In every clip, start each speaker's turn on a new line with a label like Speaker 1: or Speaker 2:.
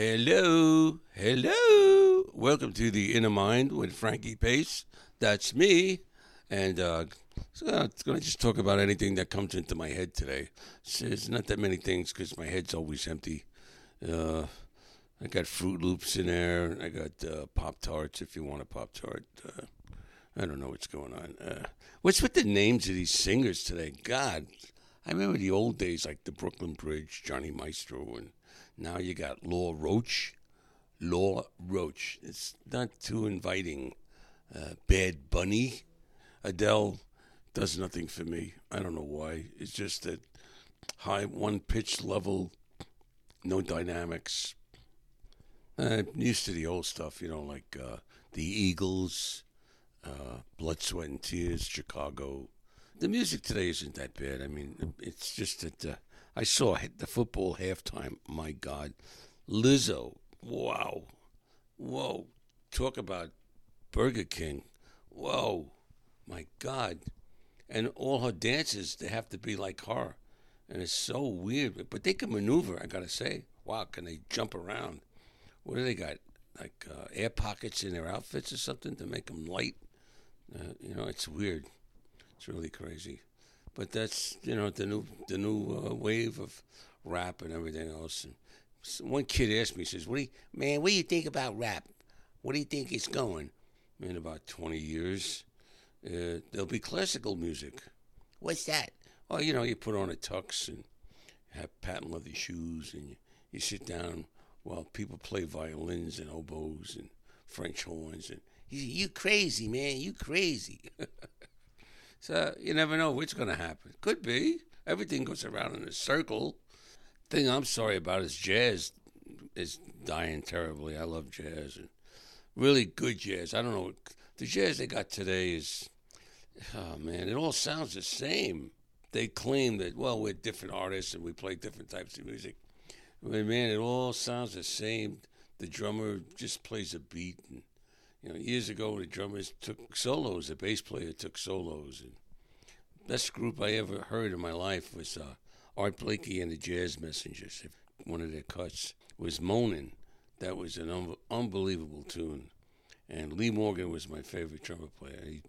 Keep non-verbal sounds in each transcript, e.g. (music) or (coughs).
Speaker 1: Hello, hello. Welcome to the Inner Mind with Frankie Pace. That's me, and uh, so I'm going to just talk about anything that comes into my head today. There's not that many things because my head's always empty. Uh, I got Froot Loops in there. I got uh, Pop Tarts if you want a Pop Tart. Uh, I don't know what's going on. Uh, what's with the names of these singers today? God, I remember the old days like the Brooklyn Bridge, Johnny Maestro, and now you got Law Roach. Law Roach. It's not too inviting. Uh, Bad Bunny. Adele does nothing for me. I don't know why. It's just that high one pitch level, no dynamics. I'm used to the old stuff, you know, like uh, the Eagles, uh, Blood, Sweat, and Tears, Chicago. The music today isn't that bad. I mean, it's just that uh, I saw the football halftime. My God. Lizzo. Wow. Whoa. Talk about Burger King. Whoa. My God. And all her dances, they have to be like her. And it's so weird. But they can maneuver, I got to say. Wow, can they jump around? What do they got? Like uh, air pockets in their outfits or something to make them light? Uh, you know, it's weird. It's really crazy. But that's you know the new the new uh, wave of rap and everything else. And one kid asked me, he says, "What do you, man? What do you think about rap? What do you think it's going?" In about twenty years, uh, there'll be classical music. What's that? Well, you know, you put on a tux and have patent leather shoes, and you, you sit down while people play violins and oboes and French horns, and you, you crazy man, you crazy. (laughs) So you never know what's going to happen. Could be. Everything goes around in a circle. Thing I'm sorry about is jazz is dying terribly. I love jazz and really good jazz. I don't know the jazz they got today is oh man, it all sounds the same. They claim that well we're different artists and we play different types of music. But man, it all sounds the same. The drummer just plays a beat and you know, years ago the drummers took solos, the bass player took solos, and best group I ever heard in my life was uh, Art Blakey and the Jazz Messengers. One of their cuts was "Moanin'." That was an un- unbelievable tune, and Lee Morgan was my favorite drummer player. He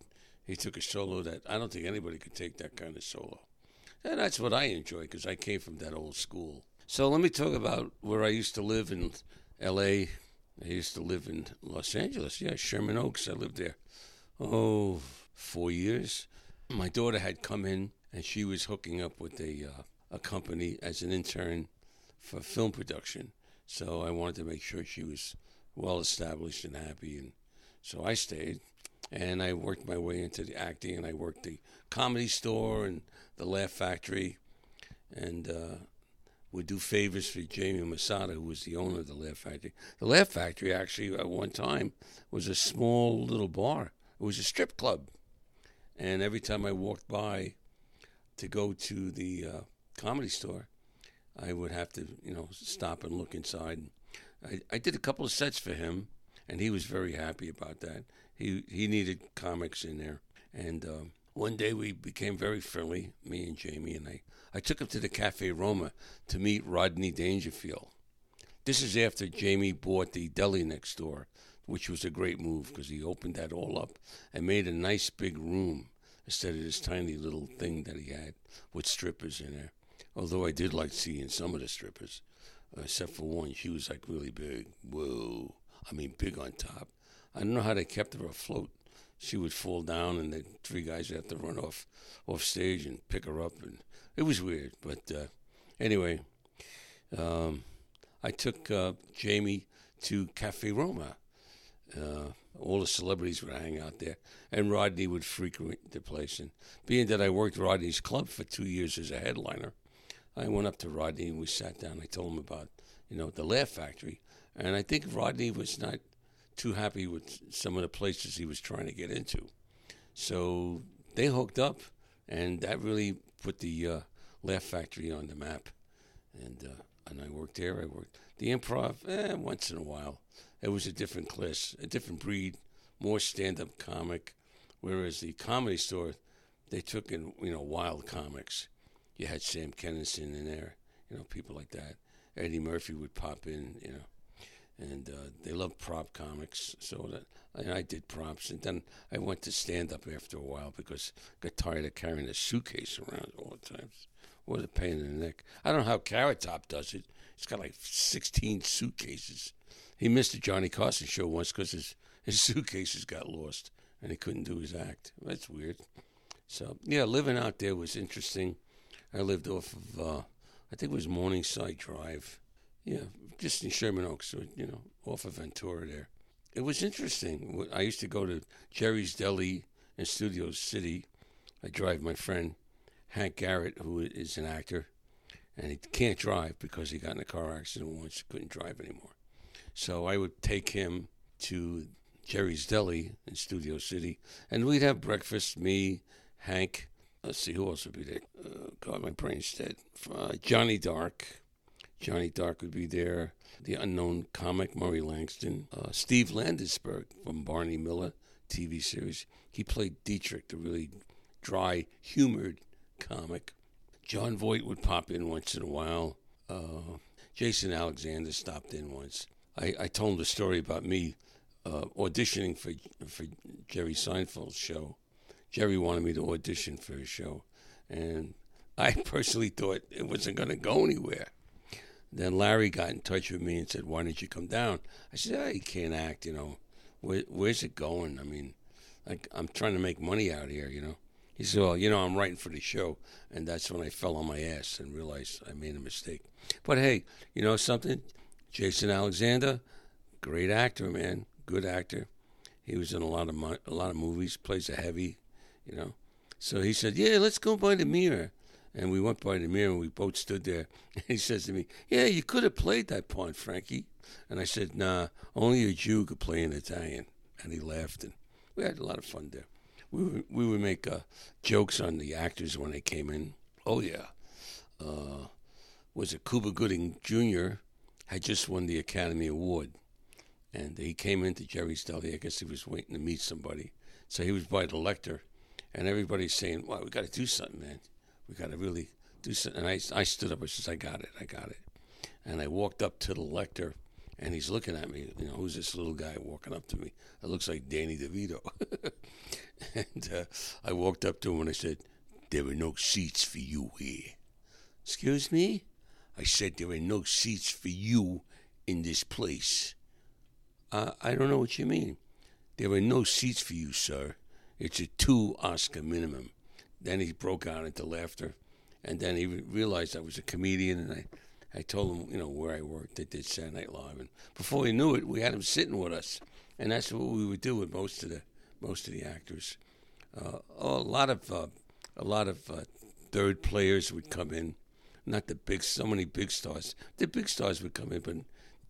Speaker 1: he took a solo that I don't think anybody could take that kind of solo, and that's what I enjoy because I came from that old school. So let me talk about where I used to live in L.A. I used to live in Los Angeles. Yeah, Sherman Oaks. I lived there. Oh, four years. My daughter had come in, and she was hooking up with a uh, a company as an intern for film production. So I wanted to make sure she was well established and happy, and so I stayed. And I worked my way into the acting, and I worked the comedy store and the Laugh Factory, and uh, would do favors for Jamie Masada, who was the owner of the Laugh Factory. The Laugh Factory actually at one time was a small little bar. It was a strip club, and every time I walked by to go to the uh, comedy store, I would have to you know stop and look inside. I, I did a couple of sets for him, and he was very happy about that. He he needed comics in there, and um, one day we became very friendly, me and Jamie, and I. I took him to the Cafe Roma to meet Rodney Dangerfield. This is after Jamie bought the deli next door, which was a great move because he opened that all up and made a nice big room instead of this tiny little thing that he had with strippers in there. Although I did like seeing some of the strippers, uh, except for one. She was like really big. Whoa. I mean, big on top. I don't know how they kept her afloat. She would fall down, and the three guys would have to run off off stage and pick her up, and it was weird. But uh, anyway, um, I took uh, Jamie to Cafe Roma. Uh, all the celebrities would hang out there, and Rodney would frequent the place. And being that I worked Rodney's club for two years as a headliner, I went up to Rodney and we sat down. I told him about, you know, the Laugh Factory, and I think Rodney was not too happy with some of the places he was trying to get into. So they hooked up, and that really put the uh, Laugh Factory on the map. And uh, and I worked there. I worked the improv eh, once in a while. It was a different class, a different breed, more stand-up comic. Whereas the comedy store, they took in you know wild comics. You had Sam Kinison in there, you know people like that. Eddie Murphy would pop in, you know. And uh, they love prop comics. So that and I did props, and then I went to stand up after a while because I got tired of carrying a suitcase around all the time. What a pain in the neck. I don't know how Carrot Top does it. He's got like 16 suitcases. He missed the Johnny Carson show once because his, his (laughs) suitcases got lost and he couldn't do his act. That's weird. So, yeah, living out there was interesting. I lived off of, uh, I think it was Morningside Drive. Yeah, just in Sherman Oaks, you know, off of Ventura there. It was interesting. I used to go to Jerry's Deli in Studio City. I drive my friend Hank Garrett, who is an actor, and he can't drive because he got in a car accident once, couldn't drive anymore. So I would take him to Jerry's Deli in Studio City, and we'd have breakfast. Me, Hank. Let's see who else would be there. Uh, God, my brain's dead. Uh, Johnny Dark. Johnny Dark would be there. The unknown comic Murray Langston. Uh, Steve Landesberg from Barney Miller TV series. He played Dietrich, the really dry, humored comic. Jon Voight would pop in once in a while. Uh, Jason Alexander stopped in once. I, I told him the story about me uh, auditioning for for Jerry Seinfeld's show. Jerry wanted me to audition for his show, and I (laughs) personally thought it wasn't going to go anywhere. Then Larry got in touch with me and said, "Why don't you come down?" I said, "You can't act, you know. Where, where's it going? I mean, like I'm trying to make money out here, you know." He said, Well, you know, I'm writing for the show. And that's when I fell on my ass and realized I made a mistake. But hey, you know something? Jason Alexander, great actor, man. Good actor. He was in a lot of mo- a lot of movies, plays a heavy, you know. So he said, Yeah, let's go by the mirror. And we went by the mirror and we both stood there. (laughs) And he says to me, Yeah, you could have played that part, Frankie. And I said, Nah, only a Jew could play an Italian. And he laughed and we had a lot of fun there we would, we would make uh, jokes on the actors when they came in. Oh yeah, uh, was it Cuba Gooding Jr. had just won the Academy Award, and he came into Jerry's Deli. I guess he was waiting to meet somebody, so he was by the lector, and everybody's saying, "Wow, we got to do something, man. We got to really do something." And I, I stood up. I says, "I got it. I got it." And I walked up to the lector and he's looking at me. You know, who's this little guy walking up to me? It looks like Danny DeVito. (laughs) and uh, I walked up to him and I said, "There are no seats for you here." Excuse me? I said there are no seats for you in this place. Uh, I don't know what you mean. There are no seats for you, sir. It's a two Oscar minimum. Then he broke out into laughter, and then he realized I was a comedian, and I I told him, you know, where I worked. I did Saturday Night Live, and before he knew it, we had him sitting with us, and that's what we would do with most of the most of the actors. Uh, oh, a lot of uh, a lot of uh, third players would come in, not the big, so many big stars. The big stars would come in, but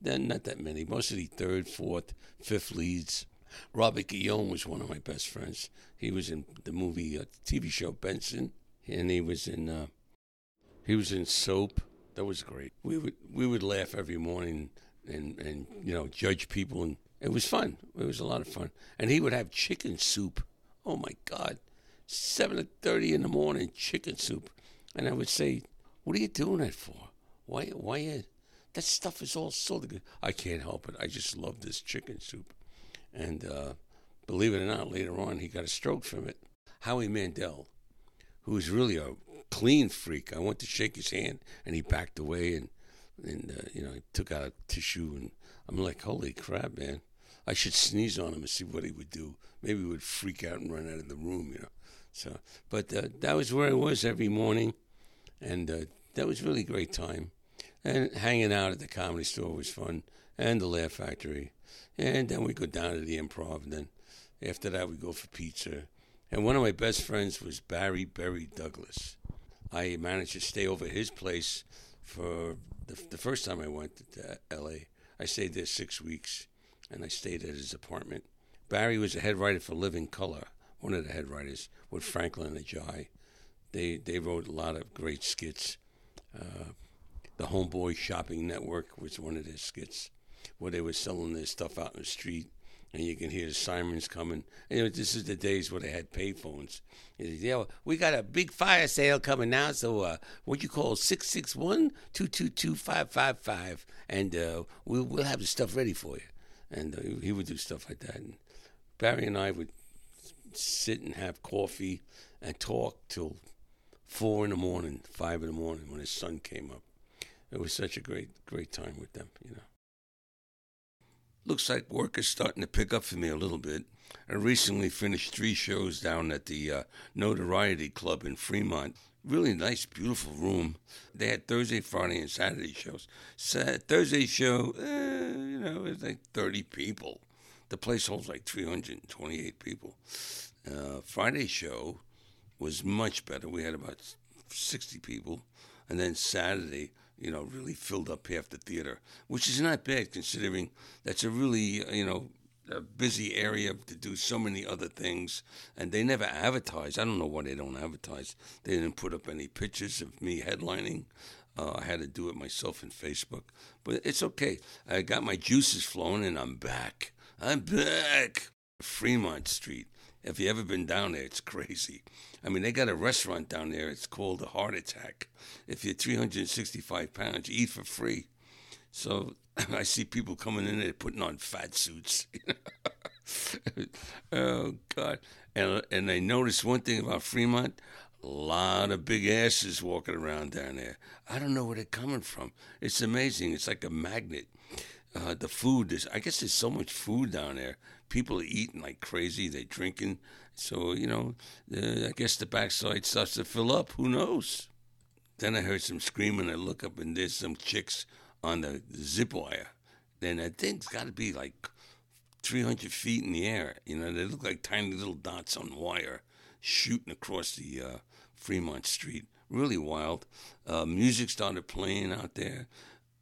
Speaker 1: then not that many. Most of the third, fourth, fifth leads. Robert Guillaume was one of my best friends. He was in the movie, uh, TV show Benson, and he was in uh, he was in Soap. That was great. We would we would laugh every morning and and you know judge people, and it was fun. It was a lot of fun. And he would have chicken soup. Oh my God, seven thirty in the morning, chicken soup, and I would say, "What are you doing that for? Why why that stuff is all so good. I can't help it. I just love this chicken soup." And uh, believe it or not, later on he got a stroke from it. Howie Mandel, who was really a clean freak. I went to shake his hand, and he backed away, and and uh, you know he took out a tissue, and I'm like, holy crap, man! I should sneeze on him and see what he would do. Maybe he would freak out and run out of the room, you know. So, but uh, that was where I was every morning, and uh, that was really great time. And hanging out at the comedy store was fun, and the Laugh Factory, and then we go down to the Improv, and then after that we go for pizza. And one of my best friends was Barry Berry Douglas. I managed to stay over his place for the, the first time I went to L.A. I stayed there six weeks, and I stayed at his apartment. Barry was a head writer for Living Color, one of the head writers with Franklin Ajaye. They they wrote a lot of great skits. Uh, the Homeboy Shopping Network was one of their skits, where they were selling their stuff out in the street, and you can hear the sirens coming. You know, this is the days where they had payphones. Yeah, we got a big fire sale coming now, so uh, what you call 661-222-555, and uh, we'll, we'll have the stuff ready for you. And uh, he would do stuff like that. And Barry and I would sit and have coffee and talk till four in the morning, five in the morning when his son came up. It was such a great, great time with them, you know. Looks like work is starting to pick up for me a little bit. I recently finished three shows down at the uh, Notoriety Club in Fremont. Really nice, beautiful room. They had Thursday, Friday, and Saturday shows. Thursday show, eh, you know, was like 30 people. The place holds like 328 people. Uh, Friday show was much better. We had about 60 people. And then Saturday, you know, really filled up half the theater, which is not bad considering that's a really, you know, a busy area to do so many other things. And they never advertise. I don't know why they don't advertise. They didn't put up any pictures of me headlining. Uh, I had to do it myself in Facebook. But it's okay. I got my juices flowing and I'm back. I'm back. Fremont Street. If you ever been down there, it's crazy. I mean, they got a restaurant down there. It's called the Heart Attack. If you're 365 pounds, you eat for free. So (laughs) I see people coming in there putting on fat suits. (laughs) oh God! And and I noticed one thing about Fremont: a lot of big asses walking around down there. I don't know where they're coming from. It's amazing. It's like a magnet. Uh, the food is I guess there's so much food down there. People are eating like crazy. They're drinking. So you know, I guess the backside starts to fill up. Who knows? Then I heard some screaming. I look up and there's some chicks on the zip wire. Then that thing's got to be like 300 feet in the air. You know, they look like tiny little dots on wire shooting across the uh, Fremont Street. Really wild. Uh, music started playing out there.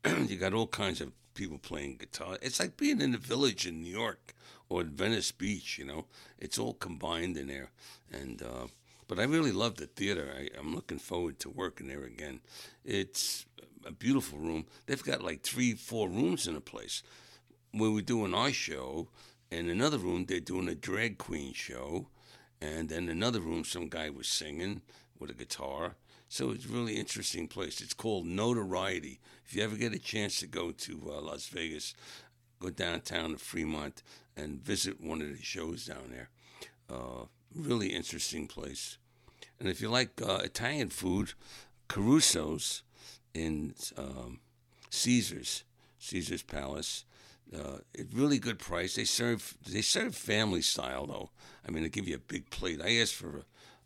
Speaker 1: (clears throat) you got all kinds of people playing guitar. It's like being in the village in New York or Venice Beach, you know. It's all combined in there. And uh, but I really love the theater. I, I'm looking forward to working there again. It's a beautiful room. They've got like three, four rooms in a place. Where we're doing our show, in another room they're doing a drag queen show, and then another room some guy was singing with a guitar. So it's a really interesting place. It's called Notoriety. If you ever get a chance to go to uh, Las Vegas, go downtown to Fremont and visit one of the shows down there. Uh, really interesting place. And if you like uh, Italian food, Caruso's in um, Caesar's, Caesar's Palace. Uh, really good price. They serve they serve family style though. I mean, they give you a big plate. I asked for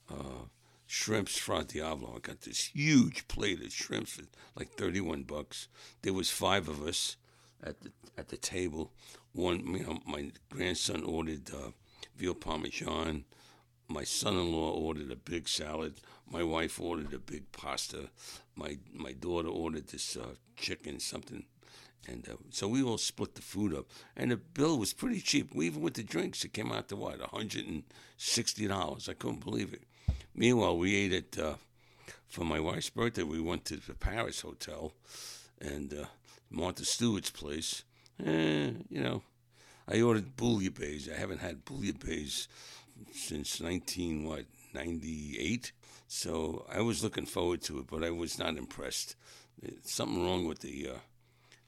Speaker 1: uh, shrimps fra diavolo. I got this huge plate of shrimps for like thirty one bucks. There was five of us at the at the table. One, you know, my grandson ordered uh, veal parmesan. My son-in-law ordered a big salad. My wife ordered a big pasta. My my daughter ordered this uh, chicken something, and uh, so we all split the food up. And the bill was pretty cheap. We even with the drinks, it came out to what hundred and sixty dollars. I couldn't believe it. Meanwhile, we ate at uh, for my wife's birthday. We went to the Paris Hotel, and uh, Martha Stewart's place. Eh, you know, I ordered bouillabaisse. I haven't had bouillabaisse since 19 what 98. So I was looking forward to it, but I was not impressed. something wrong with the uh,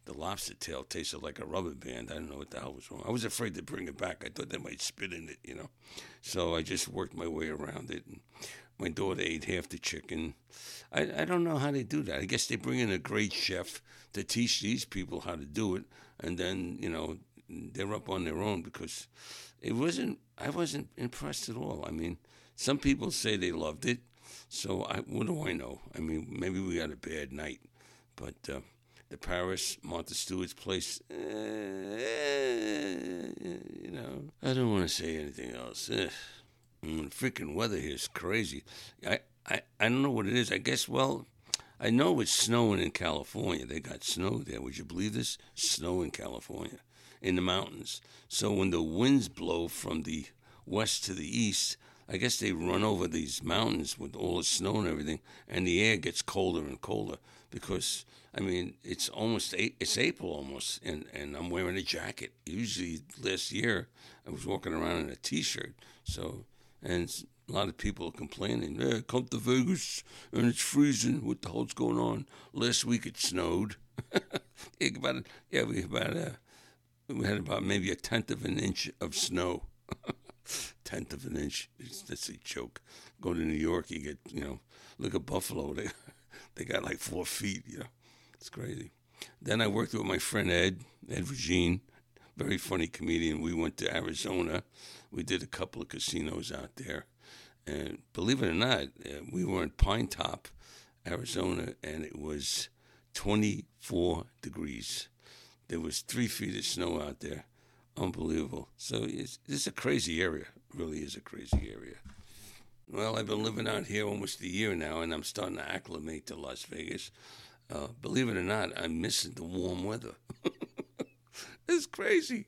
Speaker 1: the lobster tail. Tasted like a rubber band. I don't know what the hell was wrong. I was afraid to bring it back. I thought they might spit in it, you know. So I just worked my way around it. And my daughter ate half the chicken. I, I don't know how they do that. I guess they bring in a great chef to teach these people how to do it, and then you know they're up on their own because it wasn't. I wasn't impressed at all. I mean, some people say they loved it, so I, what do I know? I mean, maybe we had a bad night, but uh, the Paris Martha Stewart's place, eh, you know, I don't want to say anything else. Eh. Mm, freaking weather here is crazy. I, I, I don't know what it is. I guess, well, I know it's snowing in California. They got snow there. Would you believe this? Snow in California, in the mountains. So when the winds blow from the west to the east, I guess they run over these mountains with all the snow and everything, and the air gets colder and colder because I mean, it's almost it's April almost, and and I'm wearing a jacket. Usually, last year I was walking around in a t-shirt. So, and a lot of people are complaining. Come to Vegas and it's freezing. What the hell's going on? Last week it snowed. (laughs) about yeah, we about uh, we had about maybe a tenth of an inch of snow. (laughs) tenth of an inch. It's, that's a joke. Go to New York, you get you know. Look at Buffalo. They (laughs) they got like four feet. You know, it's crazy. Then I worked with my friend Ed Ed Regine, very funny comedian. We went to Arizona. We did a couple of casinos out there, and believe it or not, uh, we were in Pine Top, Arizona, and it was 24 degrees. There was three feet of snow out there. Unbelievable. So it's, it's a crazy area. really is a crazy area. Well, I've been living out here almost a year now, and I'm starting to acclimate to Las Vegas. Uh, believe it or not, I'm missing the warm weather. (laughs) it's crazy.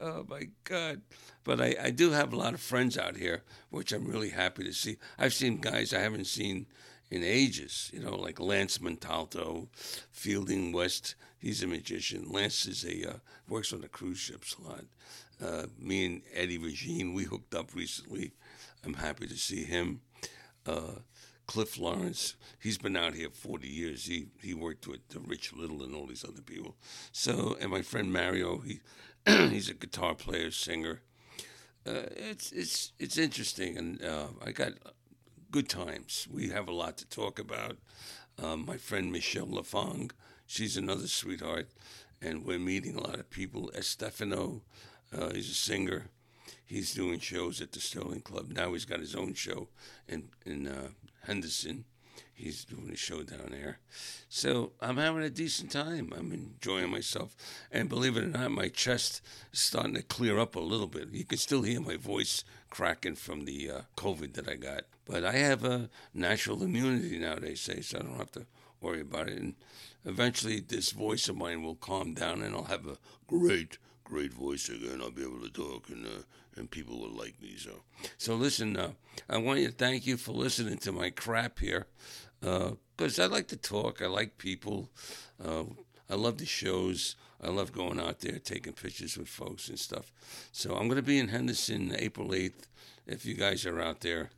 Speaker 1: Oh my God. But I, I do have a lot of friends out here, which I'm really happy to see. I've seen guys I haven't seen in ages, you know, like Lance Montalto, Fielding West. He's a magician. Lance is a uh, works on the cruise ships a lot. Uh, me and Eddie Regine, we hooked up recently. I'm happy to see him. Uh, Cliff Lawrence, he's been out here 40 years. He he worked with Rich Little and all these other people. So, and my friend Mario, he (clears throat) he's a guitar player, singer. Uh, it's it's it's interesting, and uh, I got good times. We have a lot to talk about. Um, my friend Michelle Lafong, she's another sweetheart, and we're meeting a lot of people. Estefano, uh, he's a singer. He's doing shows at the Sterling Club. Now he's got his own show in in uh, Henderson. He's doing a show down there. So I'm having a decent time. I'm enjoying myself. And believe it or not, my chest is starting to clear up a little bit. You can still hear my voice cracking from the uh, COVID that I got. But I have a natural immunity now, they say, so I don't have to worry about it. And eventually, this voice of mine will calm down and I'll have a great, great voice again. I'll be able to talk and uh, and people will like me. So, so listen, uh, I want you to thank you for listening to my crap here, because uh, I like to talk. I like people. Uh, I love the shows. I love going out there taking pictures with folks and stuff. So I'm going to be in Henderson April 8th. If you guys are out there,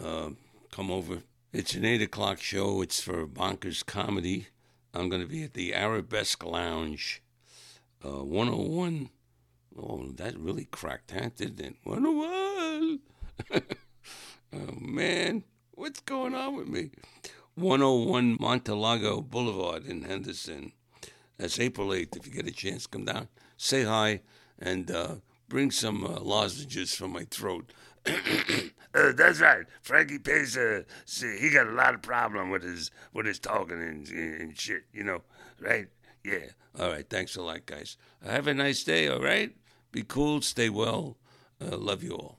Speaker 1: uh, come over. It's an 8 o'clock show. It's for Bonkers Comedy. I'm going to be at the Arabesque Lounge, uh, 101 Oh, that really cracked, huh? Didn't it? What a while. oh, man. What's going on with me? 101 Montelago Boulevard in Henderson. That's April 8th. If you get a chance, come down, say hi, and uh, bring some uh, lozenges for my throat. (coughs) uh, that's right. Frankie Pace, uh, see, he got a lot of problem with his with his talking and, and shit, you know, right? Yeah. All right. Thanks a lot, guys. Have a nice day, all right? Be cool, stay well. Uh, love you all.